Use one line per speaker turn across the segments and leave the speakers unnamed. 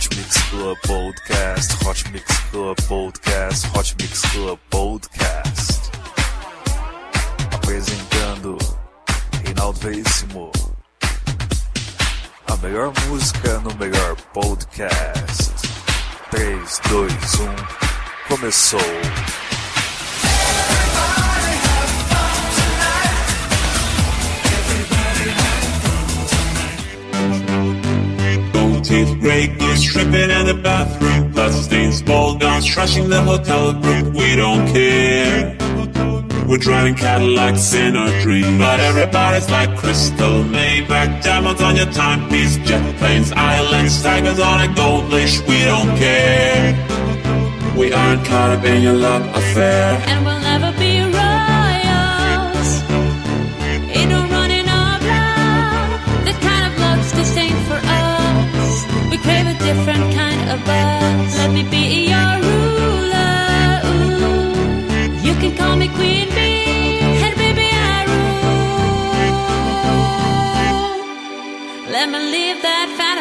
Hot Mix Club Podcast, Hot Mix Club Podcast, Hot Mix Club Podcast. Apresentando Reinaldo Veríssimo. A melhor música no melhor podcast. 3, 2, 1, começou.
Teeth, gray goose, stripping in the bathroom. Blood stains, ball gowns, trashing the hotel room. We don't care. We're driving Cadillacs in our dream. But everybody's like crystal, Maybach, diamonds on your timepiece, jet planes, islands, tigers on a gold leash. We don't care. We aren't caught up in your love affair.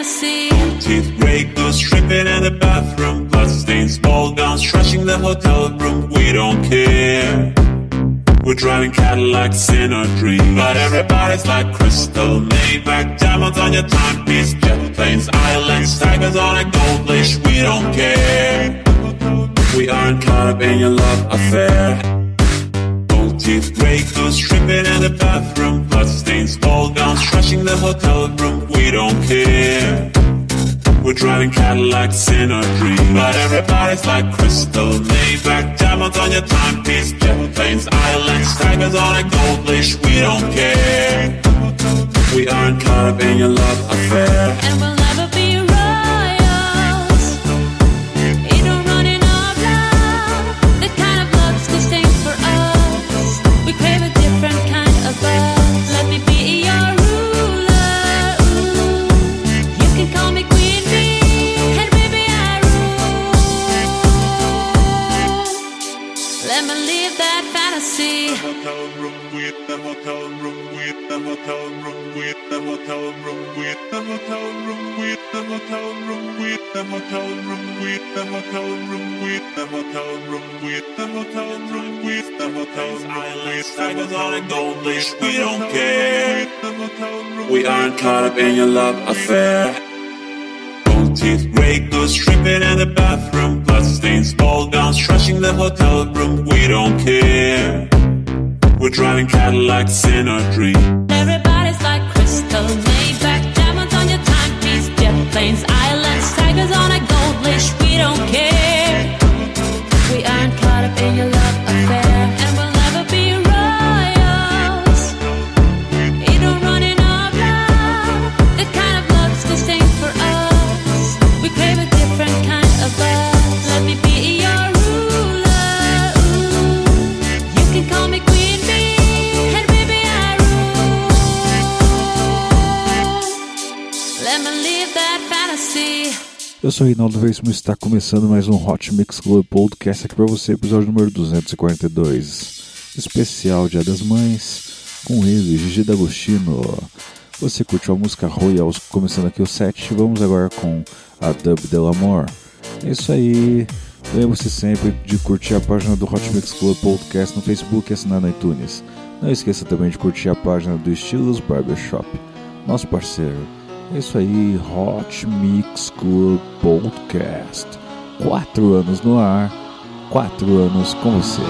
Fantasy.
Teeth, gray goose, stripping in the bathroom. Blood stains, ball gowns, trashing the hotel room. We don't care. We're driving Cadillacs in our dream. But everybody's like crystal, Maybach, diamonds on your timepiece, jet planes, islands, tigers on a gold leash. We don't care. We aren't caught up in your love affair. Teeth, gray goose, stripping in the bathroom. Blood stains, ball gowns, trashing the hotel room. We don't care. We're driving Cadillacs in our dream. But everybody's like crystal, Maybach, diamonds on your timepiece, jet planes, islands, tigers on a gold leash. We don't care. We aren't caught up in your love affair. Hotel room with the hotel room with the hotel room with the hotel room with the hotel room with the hotel room with the hotel room with the hotel room islands tigers on a gold leash we don't care we aren't caught up in your love affair Gold teeth, gray goose, stripping in the bathroom. Blood stains, ball gowns, trashing the hotel room. We don't care. We're driving Cadillacs in our dream.
Everybody's planes, islands, tigers on a gold leash. We don't care. We aren't caught up in your love
Eu sou Reinaldo Veríssimo e está começando mais um Hot Mix Club Podcast aqui para você, episódio número 242, especial Dia das Mães, com ele, Gigi D'Agostino. Você curtiu a música Royals, começando aqui o set, vamos agora com a Dub Del Amor. É isso aí, lembre-se sempre de curtir a página do Hot Mix Club Podcast no Facebook e assinar no iTunes. Não esqueça também de curtir a página do Estilos Barbershop, nosso parceiro. É isso aí, Hot Mix Club Podcast. Quatro anos no ar, quatro anos com você.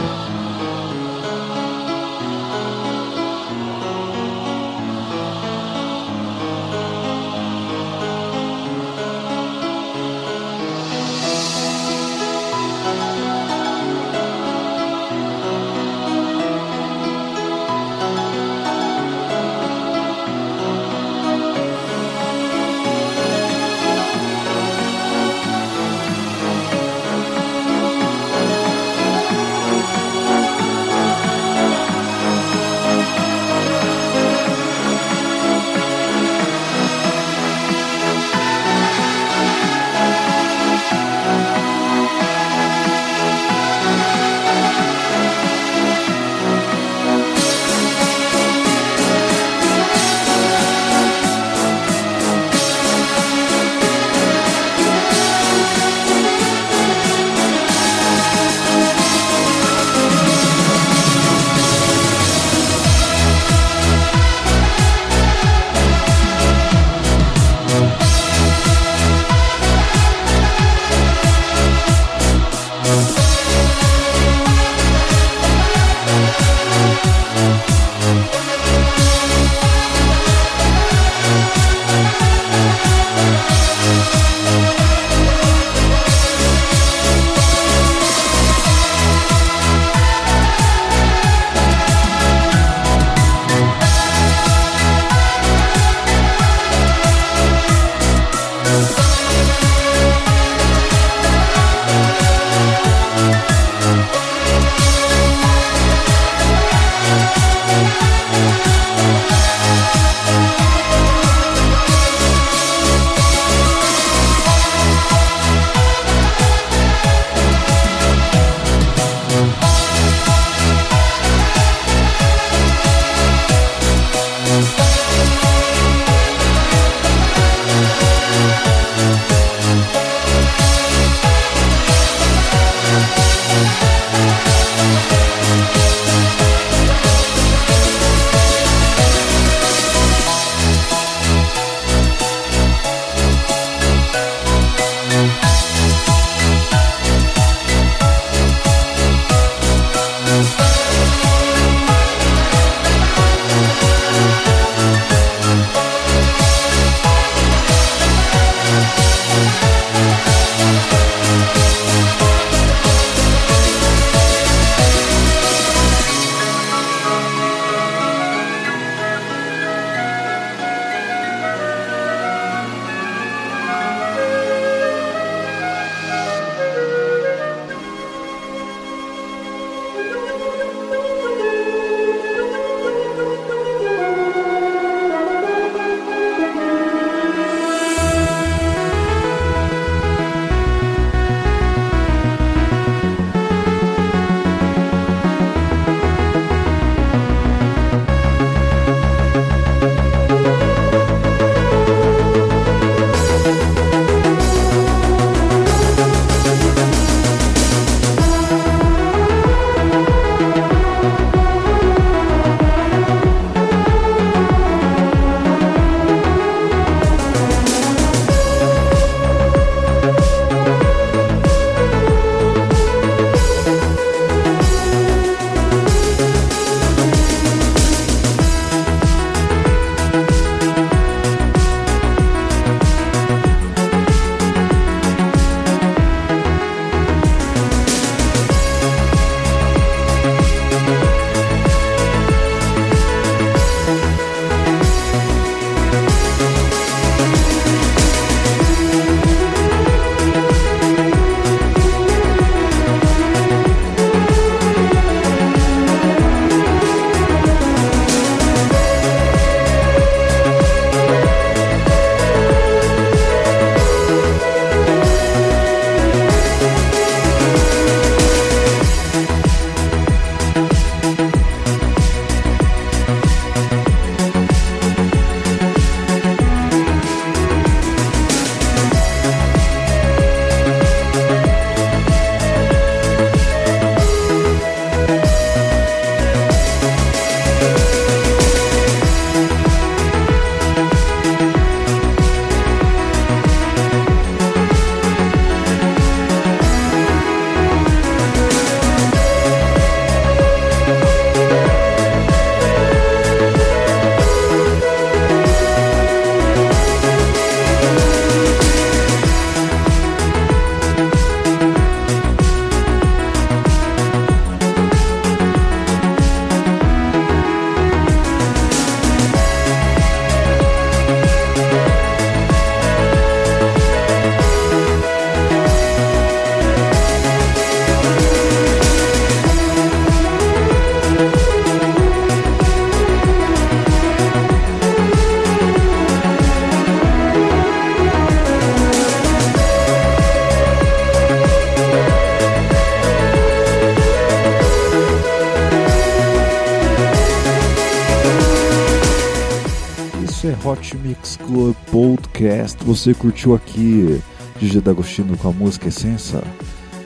Você curtiu aqui Gigi D'Agostino com a música Essência?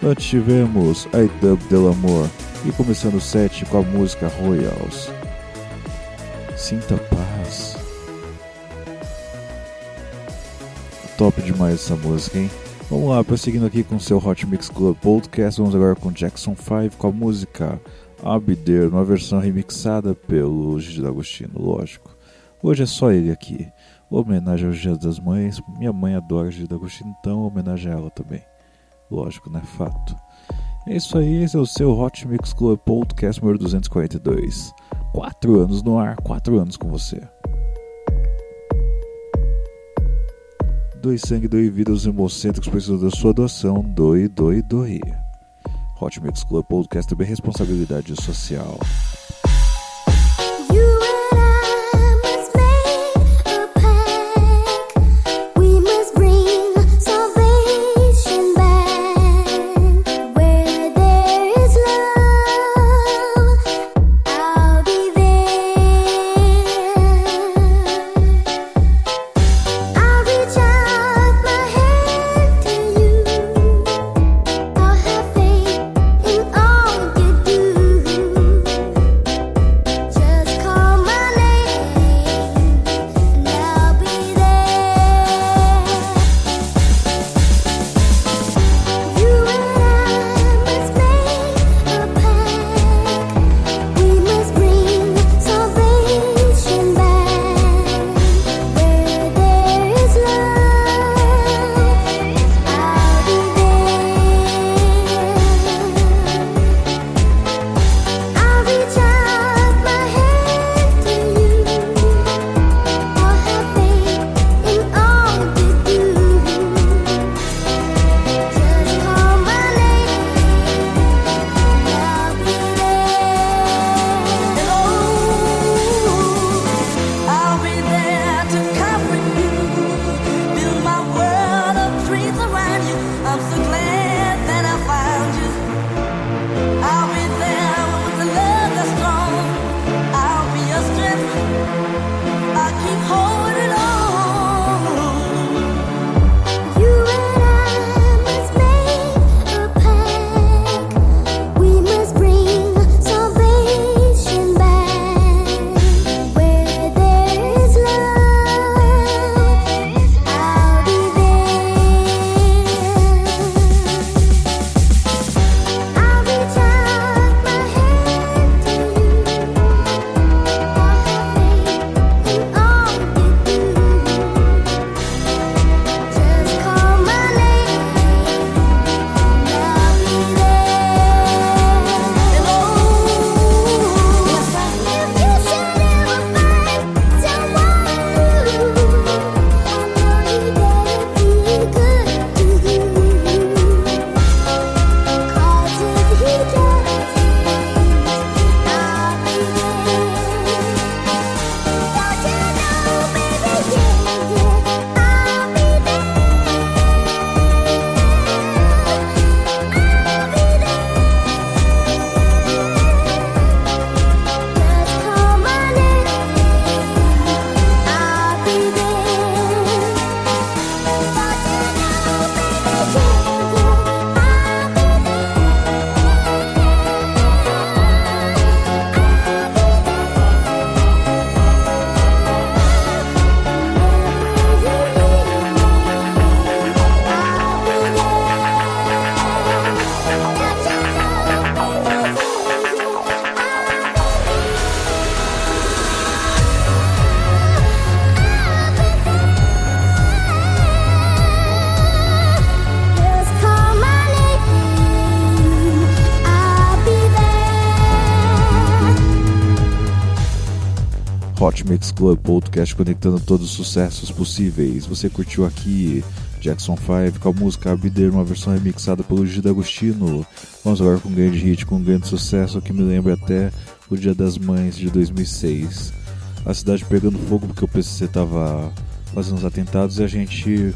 Antes tivemos I Dub Del Amor e começando o set com a música Royals. Sinta paz. Top demais essa música, hein? Vamos lá, prosseguindo aqui com seu Hot Mix Club Podcast. Vamos agora com Jackson 5 com a música Abder, uma versão remixada pelo Gigi D'Agostino, lógico. Hoje é só ele aqui. Homenagem ao Dia das Mães. Minha mãe adora Gigi D'Agostino, então homenagem a ela também. Lógico, né? Fato. É isso aí, esse é o seu Hot Mix Club Podcast número 242. Quatro anos no ar, quatro anos com você. Doe sangue, doe vida aos hemocêntricos precisam da sua doação. Doe, doe, doe. Hot Mix Club Podcast também responsabilidade social. Club Podcast conectando todos os sucessos possíveis. Você curtiu aqui Jackson 5 com a música Abder, uma versão remixada pelo Gigi D'Agostino. Vamos agora com um grande hit, com um grande sucesso que me lembra até o Dia das Mães de 2006. A cidade pegando fogo porque o PCC tava fazendo os atentados e a gente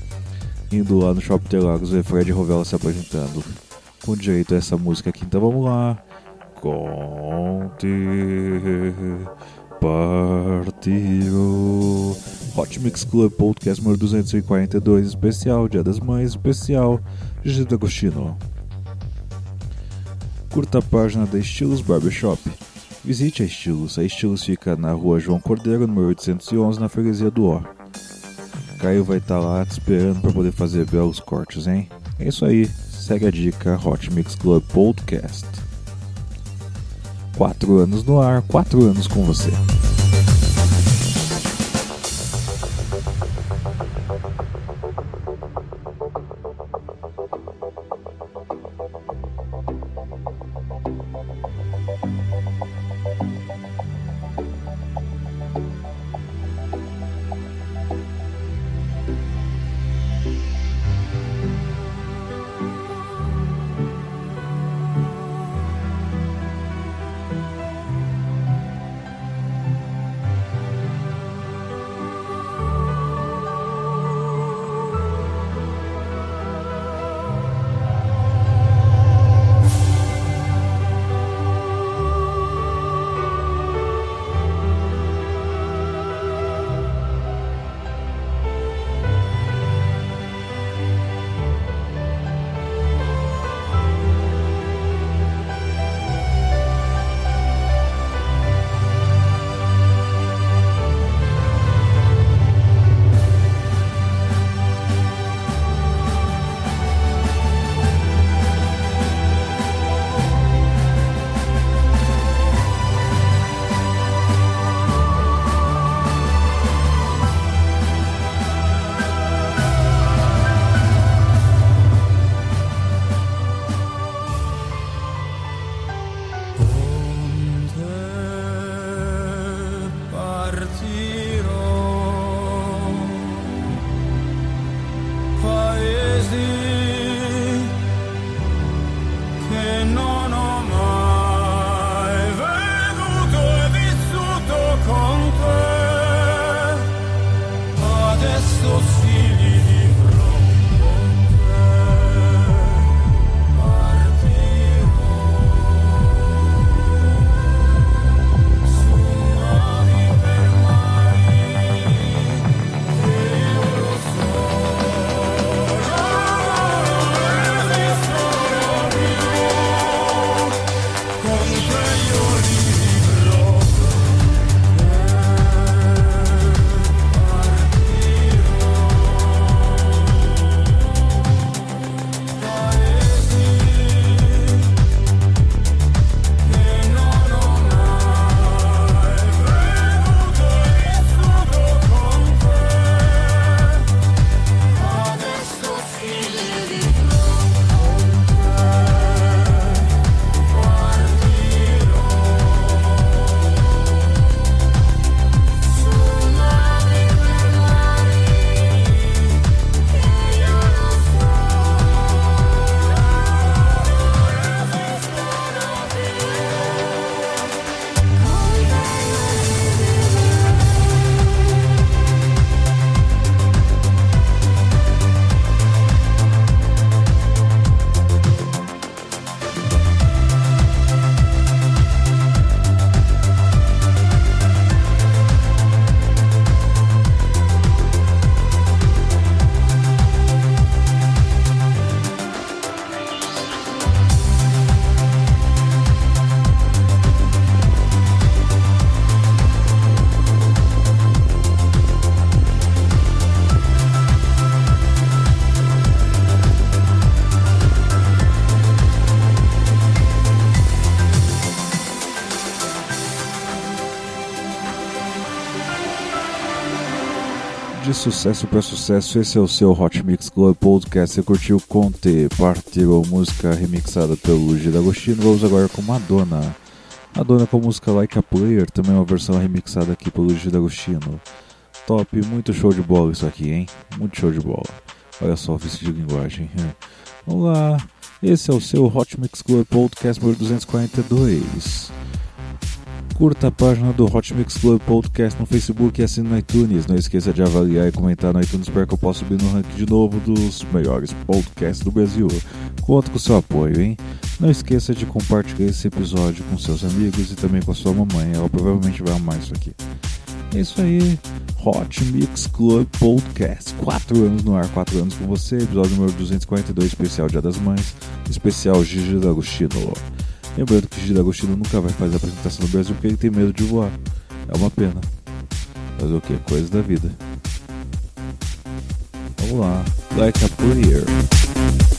indo lá no Shopping Interlagos ver Fred Rovella se apresentando. Com direito a essa música aqui, então vamos lá. Conte
Partiu. Hot Mix Club Podcast número 242 Especial Dia das Mães Especial Gigi D'Agostino. Curta a página da Estilos Barbershop. Visite a Estilos. A Estilos fica na rua João Cordeiro, número 811 Na freguesia do Ó. Caio vai estar lá te esperando para poder fazer belos cortes, hein? É isso aí, segue a dica Hot Mix Club Podcast. Quatro anos no ar, quatro anos com você. Sucesso para sucesso, esse é o seu Hot Mix Club Podcast. Você curtiu Conte, partiu música remixada pelo G D'Agostino. Vamos agora com Madonna. Madonna com a música Like a Player, também uma versão remixada aqui pelo G D'Agostino. Top, muito show de bola isso aqui, hein? Muito show de bola. Olha só o vício de linguagem. Vamos lá, esse é o seu Hot Mix Club Podcast número 242. Curta a página do Hot Mix Club Podcast no Facebook e assine no iTunes. Não esqueça de avaliar e comentar no iTunes para que eu possa subir no ranking de novo dos melhores podcasts do Brasil. Conto com seu apoio, hein? Não esqueça de compartilhar esse episódio com seus amigos e também com a sua mamãe. Ela provavelmente vai amar isso aqui. É isso aí. Hot Mix Club Podcast. Quatro anos no ar, quatro anos com você. Episódio número 242, especial Dia das Mães. Especial Gigi D'Agostino. Lembrando que Gigi D'Agostino nunca vai fazer apresentação no Brasil porque ele tem medo de voar. É uma pena. Mas o que? Coisa da vida. Vamos lá. Like a Prayer.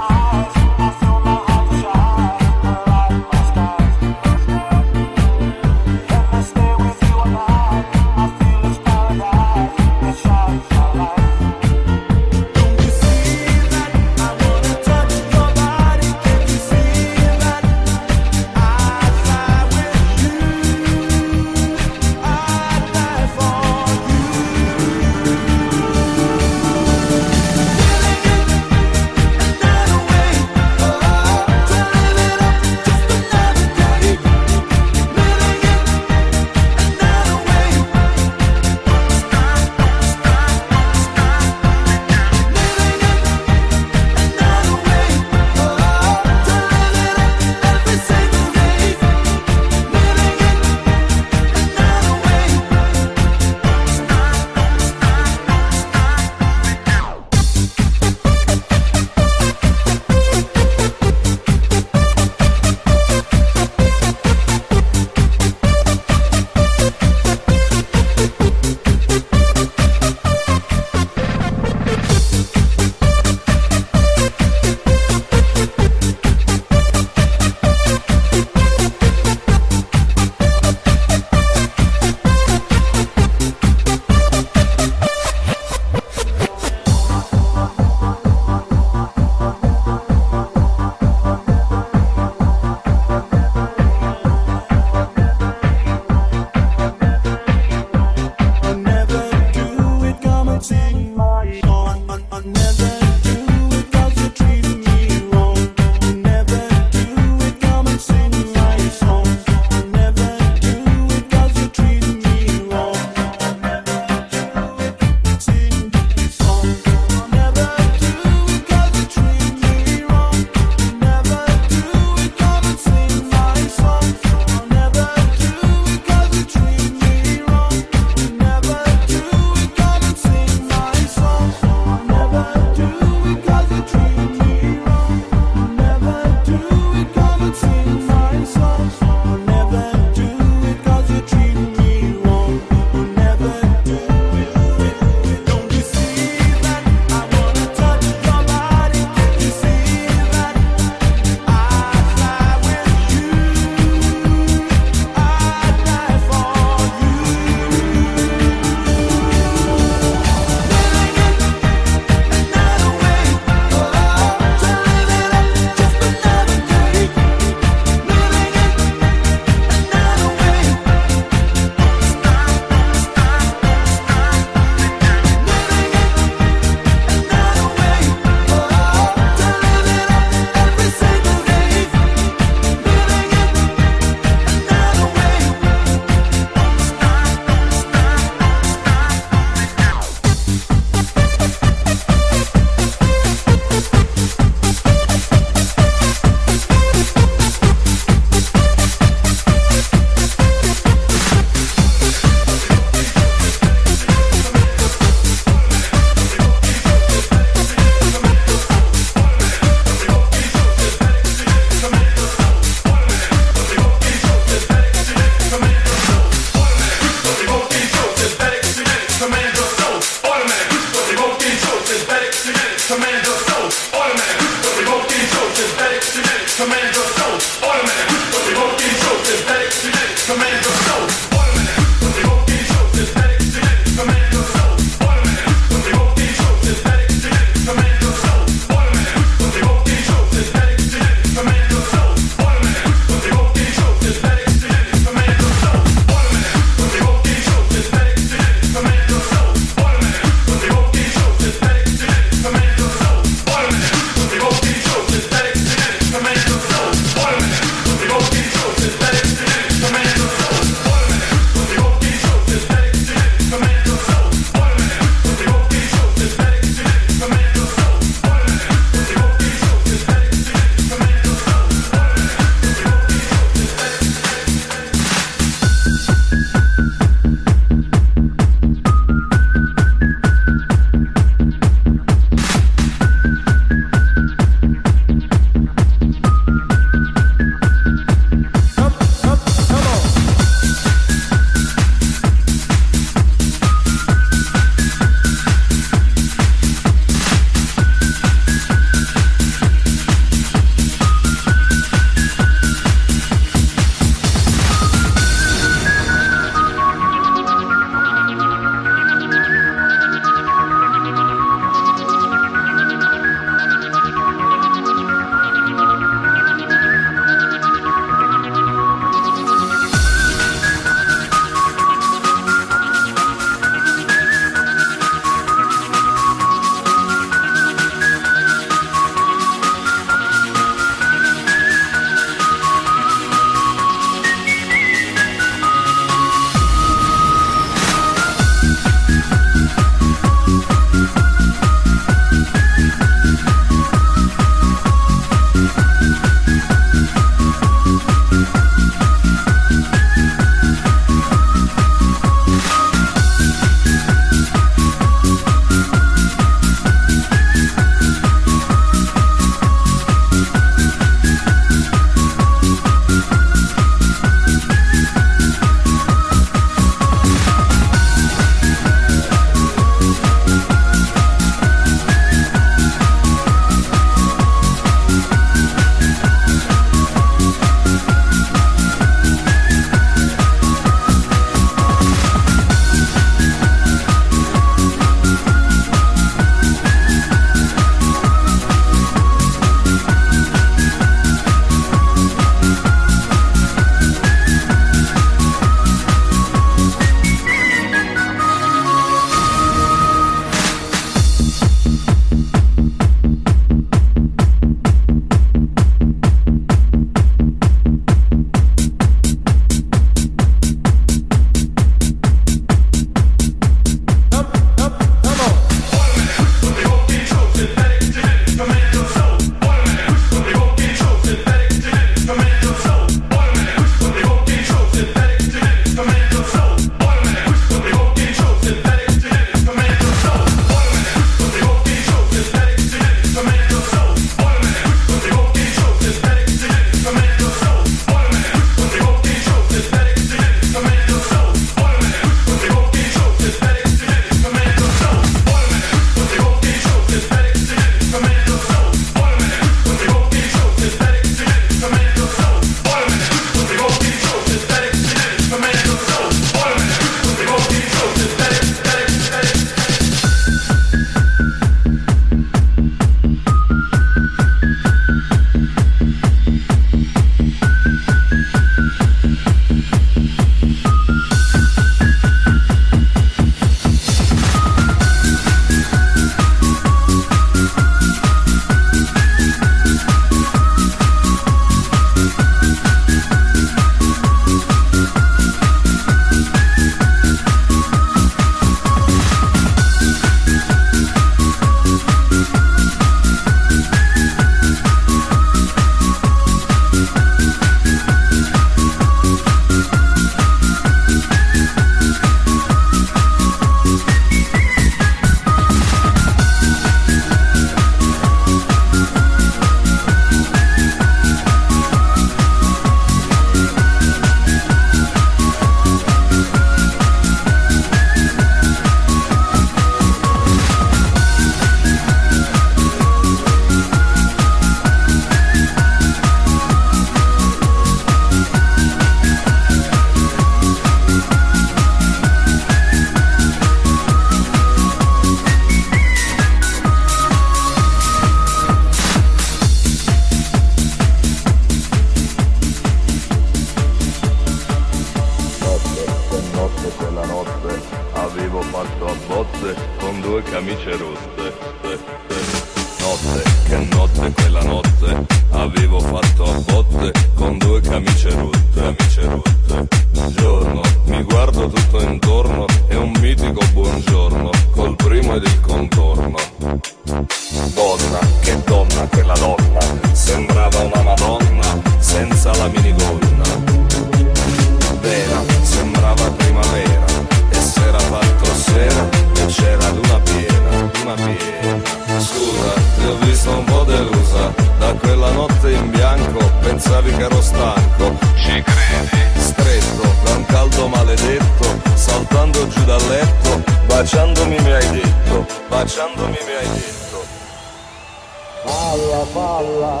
palla,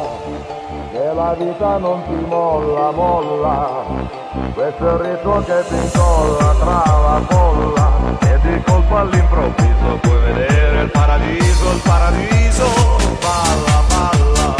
che la
vita non ti molla, molla, questo è il ritmo che ti incolla tra la folla, e di colpo all'improvviso puoi vedere il paradiso, il paradiso,
balla, balla.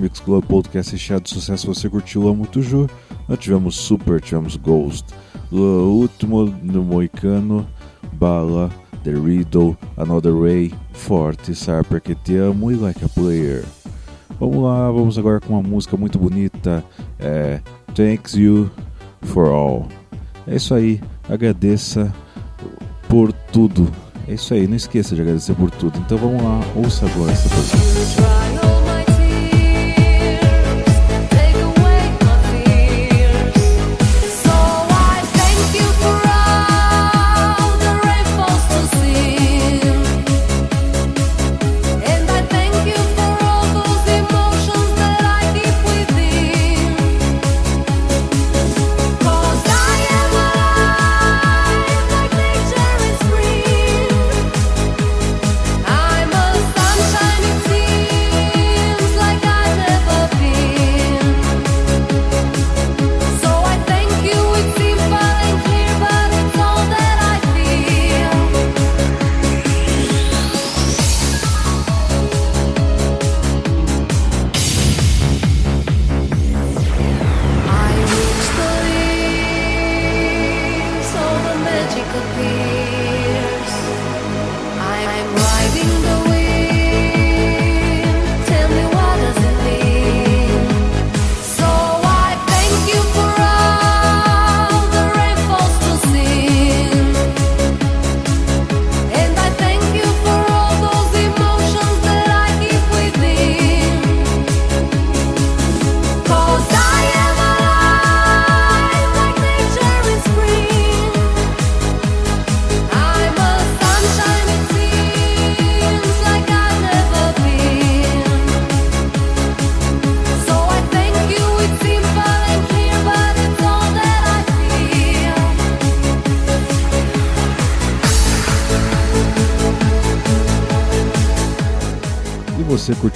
Mix Club Podcast recheado de sucesso. Você curtiu Amo Tuju? Nós tivemos Super, tivemos Ghost, o último no Moicano, Bala, The Riddle, Another Ray, Forte, Sarper que te amo e Like a Player. Vamos lá, vamos agora com uma música muito bonita, é Thanks You for All. É isso aí, agradeça por tudo. É isso aí, não esqueça de agradecer por tudo. Então vamos lá, ouça agora essa música.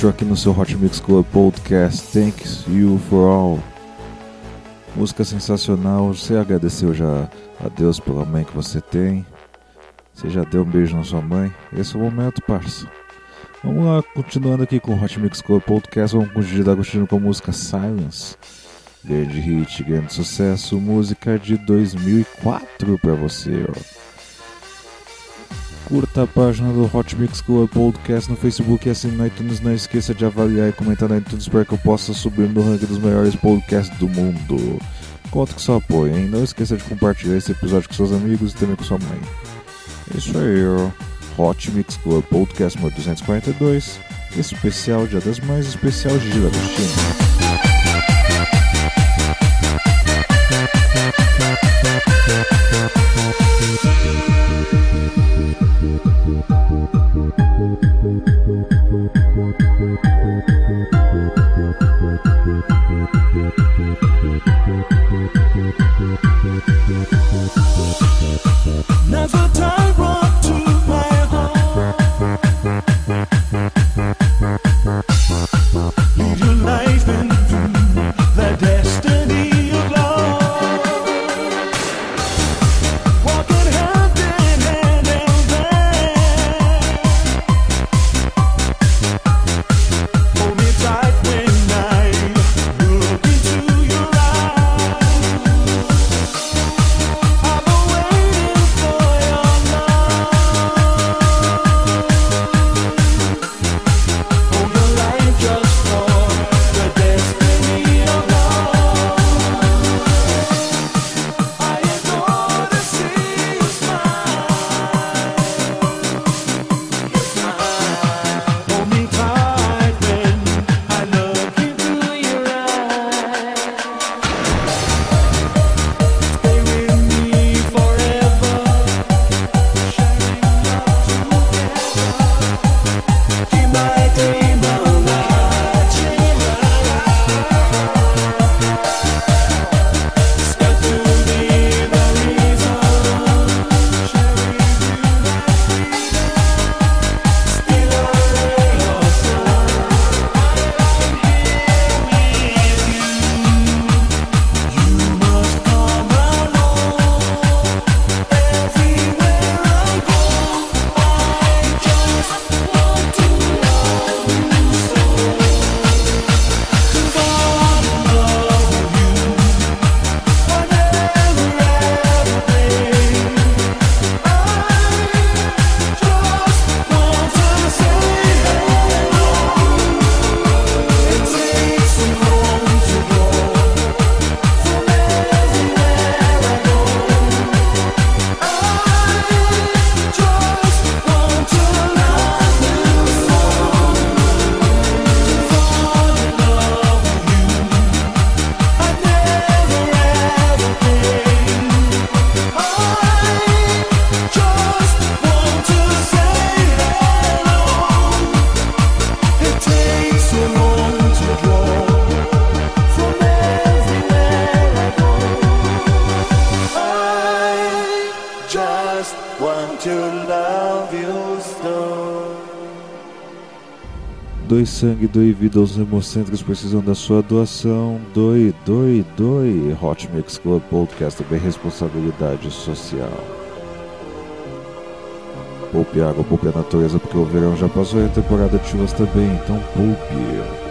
Aqui no seu Hot Mix Club Podcast Thanks You for All. Música sensacional. Você agradeceu já a Deus pela mãe que você tem? Você já deu um beijo na sua mãe? Esse é o momento, parça. Vamos lá, continuando aqui com o Hot Mix Club Podcast. Vamos com o D'Agostino com a música Silence. Grande hit, grande sucesso. Música de 2004 pra você, ó. Curta a página do Hot Mix Club Podcast no Facebook e assine no iTunes. Não esqueça de avaliar e comentar no iTunes para que eu possa subir no ranking dos melhores podcasts do mundo. Conto com seu apoio, hein? Não esqueça de compartilhar esse episódio com seus amigos e também com sua mãe. Isso aí, ó. Hot Mix Club Podcast número 242. Especial Dia das Mães, especial Gigi D'Agostino.
Never Thank you.
Sangue, doe vida aos hemocentros precisam da sua doação. Doe, doe, doe. Hot Mix Club Podcast também responsabilidade social. Poupe água, poupe a natureza, porque o verão já passou e a temporada de chuvas também, então poupe.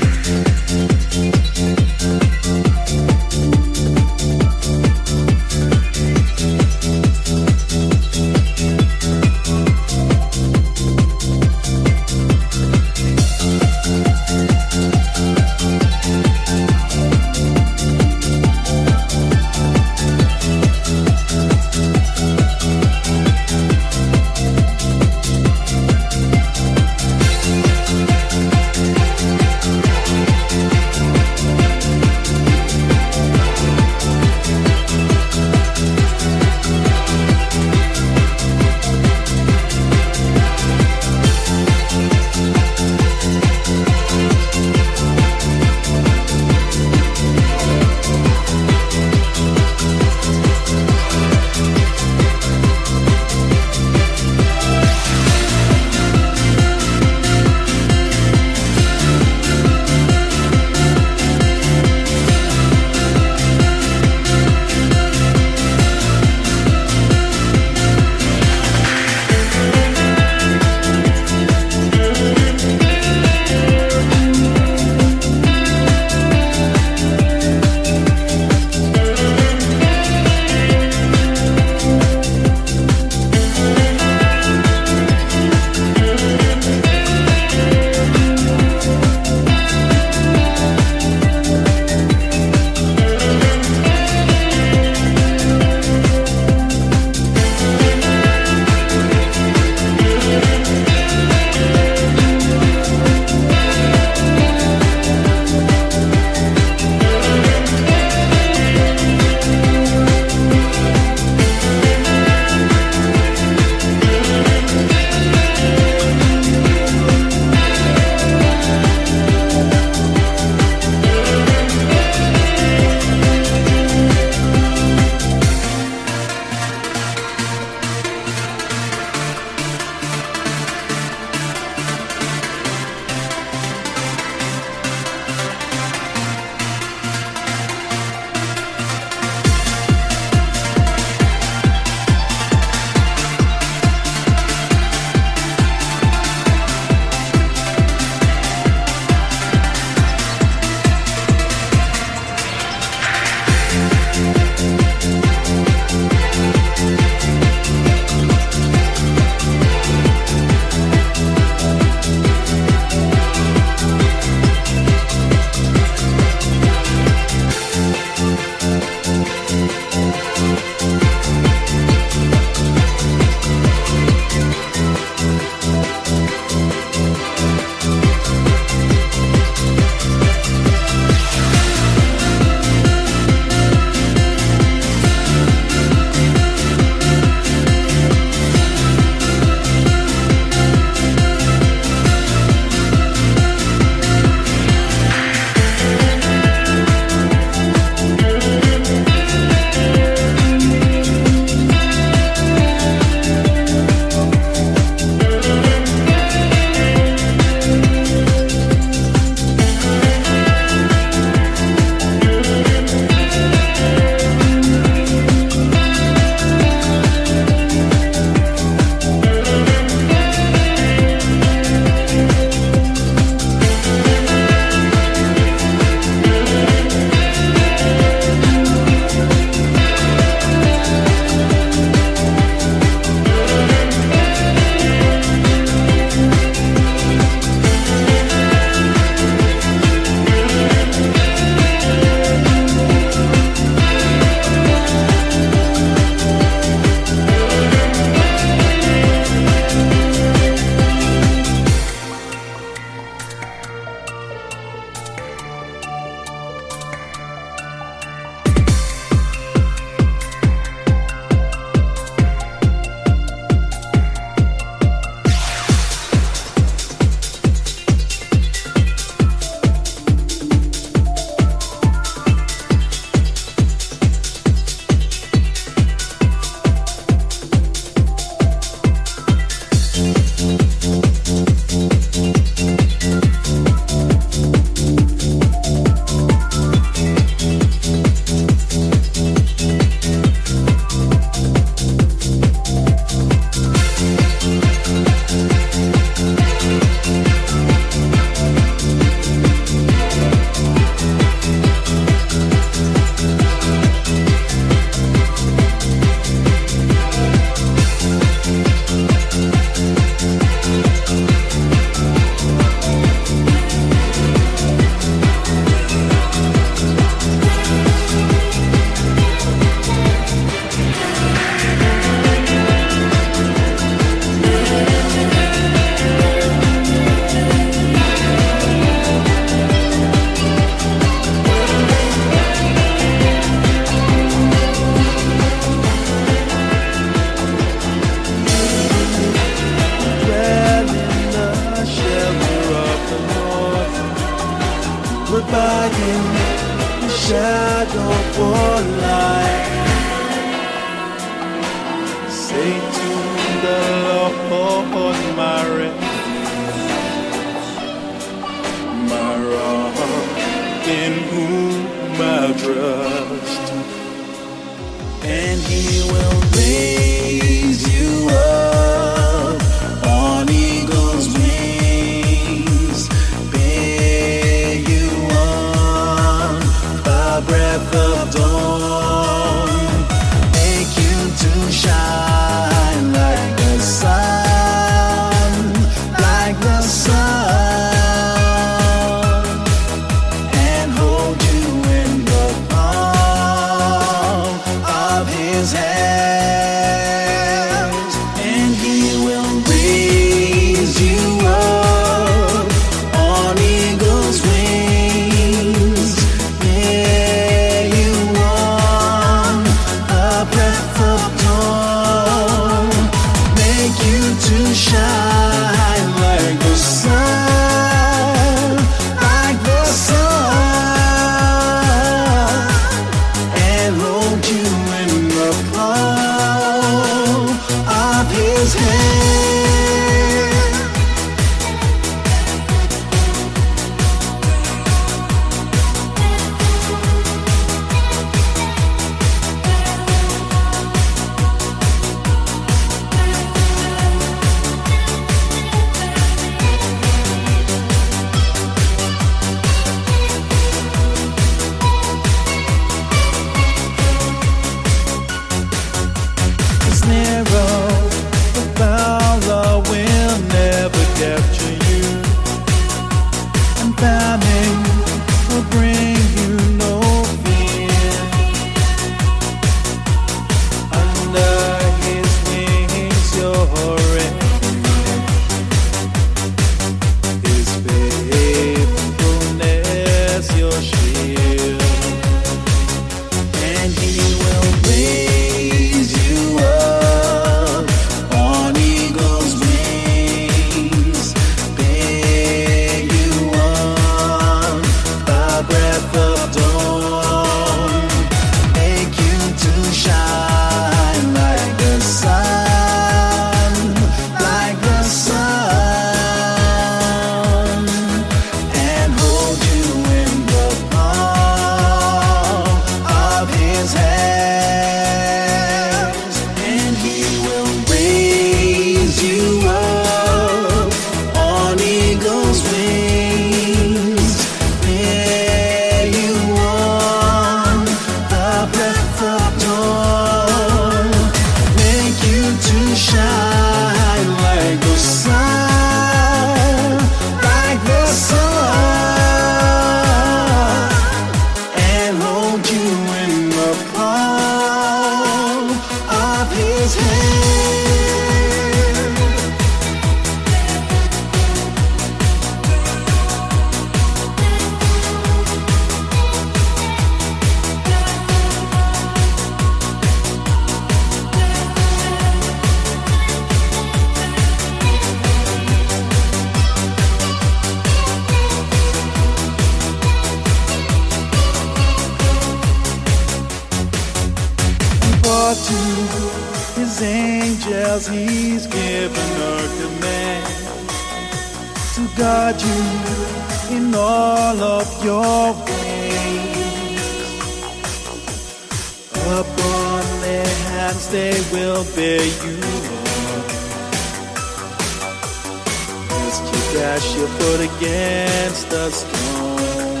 dash your foot against the stone,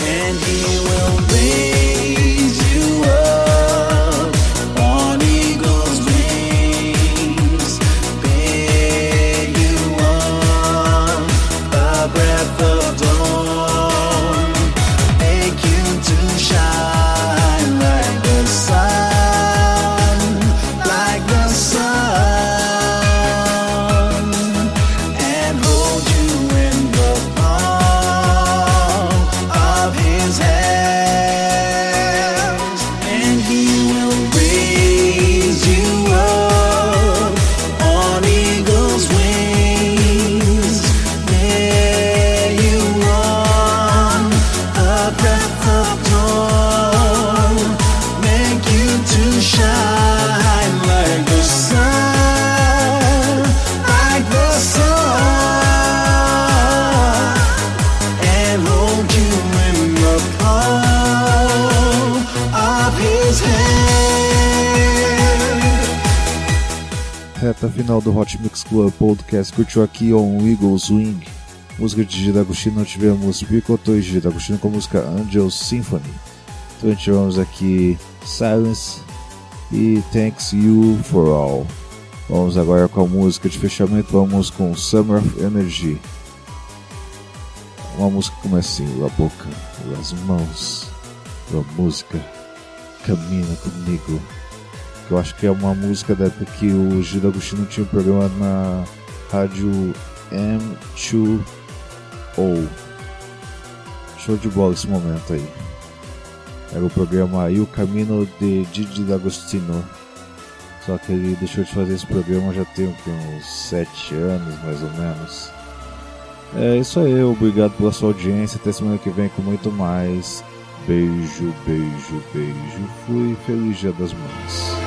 and He will raise you up.
Reta final do Hot Mix Club Podcast. Curtiu aqui On Eagles Wing, música de Gigi D'Agostino. Tivemos Picoto e Gigi D'Agostino com a música Angel Symphony. Também tivemos aqui Silence e Thanks You For All. Vamos agora com a música de fechamento. Vamos com Summer of Energy. Uma música como assim, a boca, as mãos, a música caminha comigo. Que eu acho que é uma música da época que o Gil Agostino tinha um programa na rádio M2O. Show de bola esse momento aí. Era o programa E o Camino de Didi D'Agostino. Só que ele deixou de fazer esse programa já tem uns 7 anos mais ou menos. É isso aí, obrigado pela sua audiência. Até semana que vem com muito mais. Beijo, beijo, beijo. Fui feliz Dia das Mães.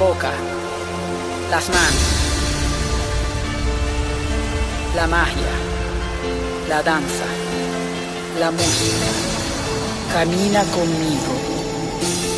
Boca, las manos, la magia, la danza, la música.
Camina conmigo.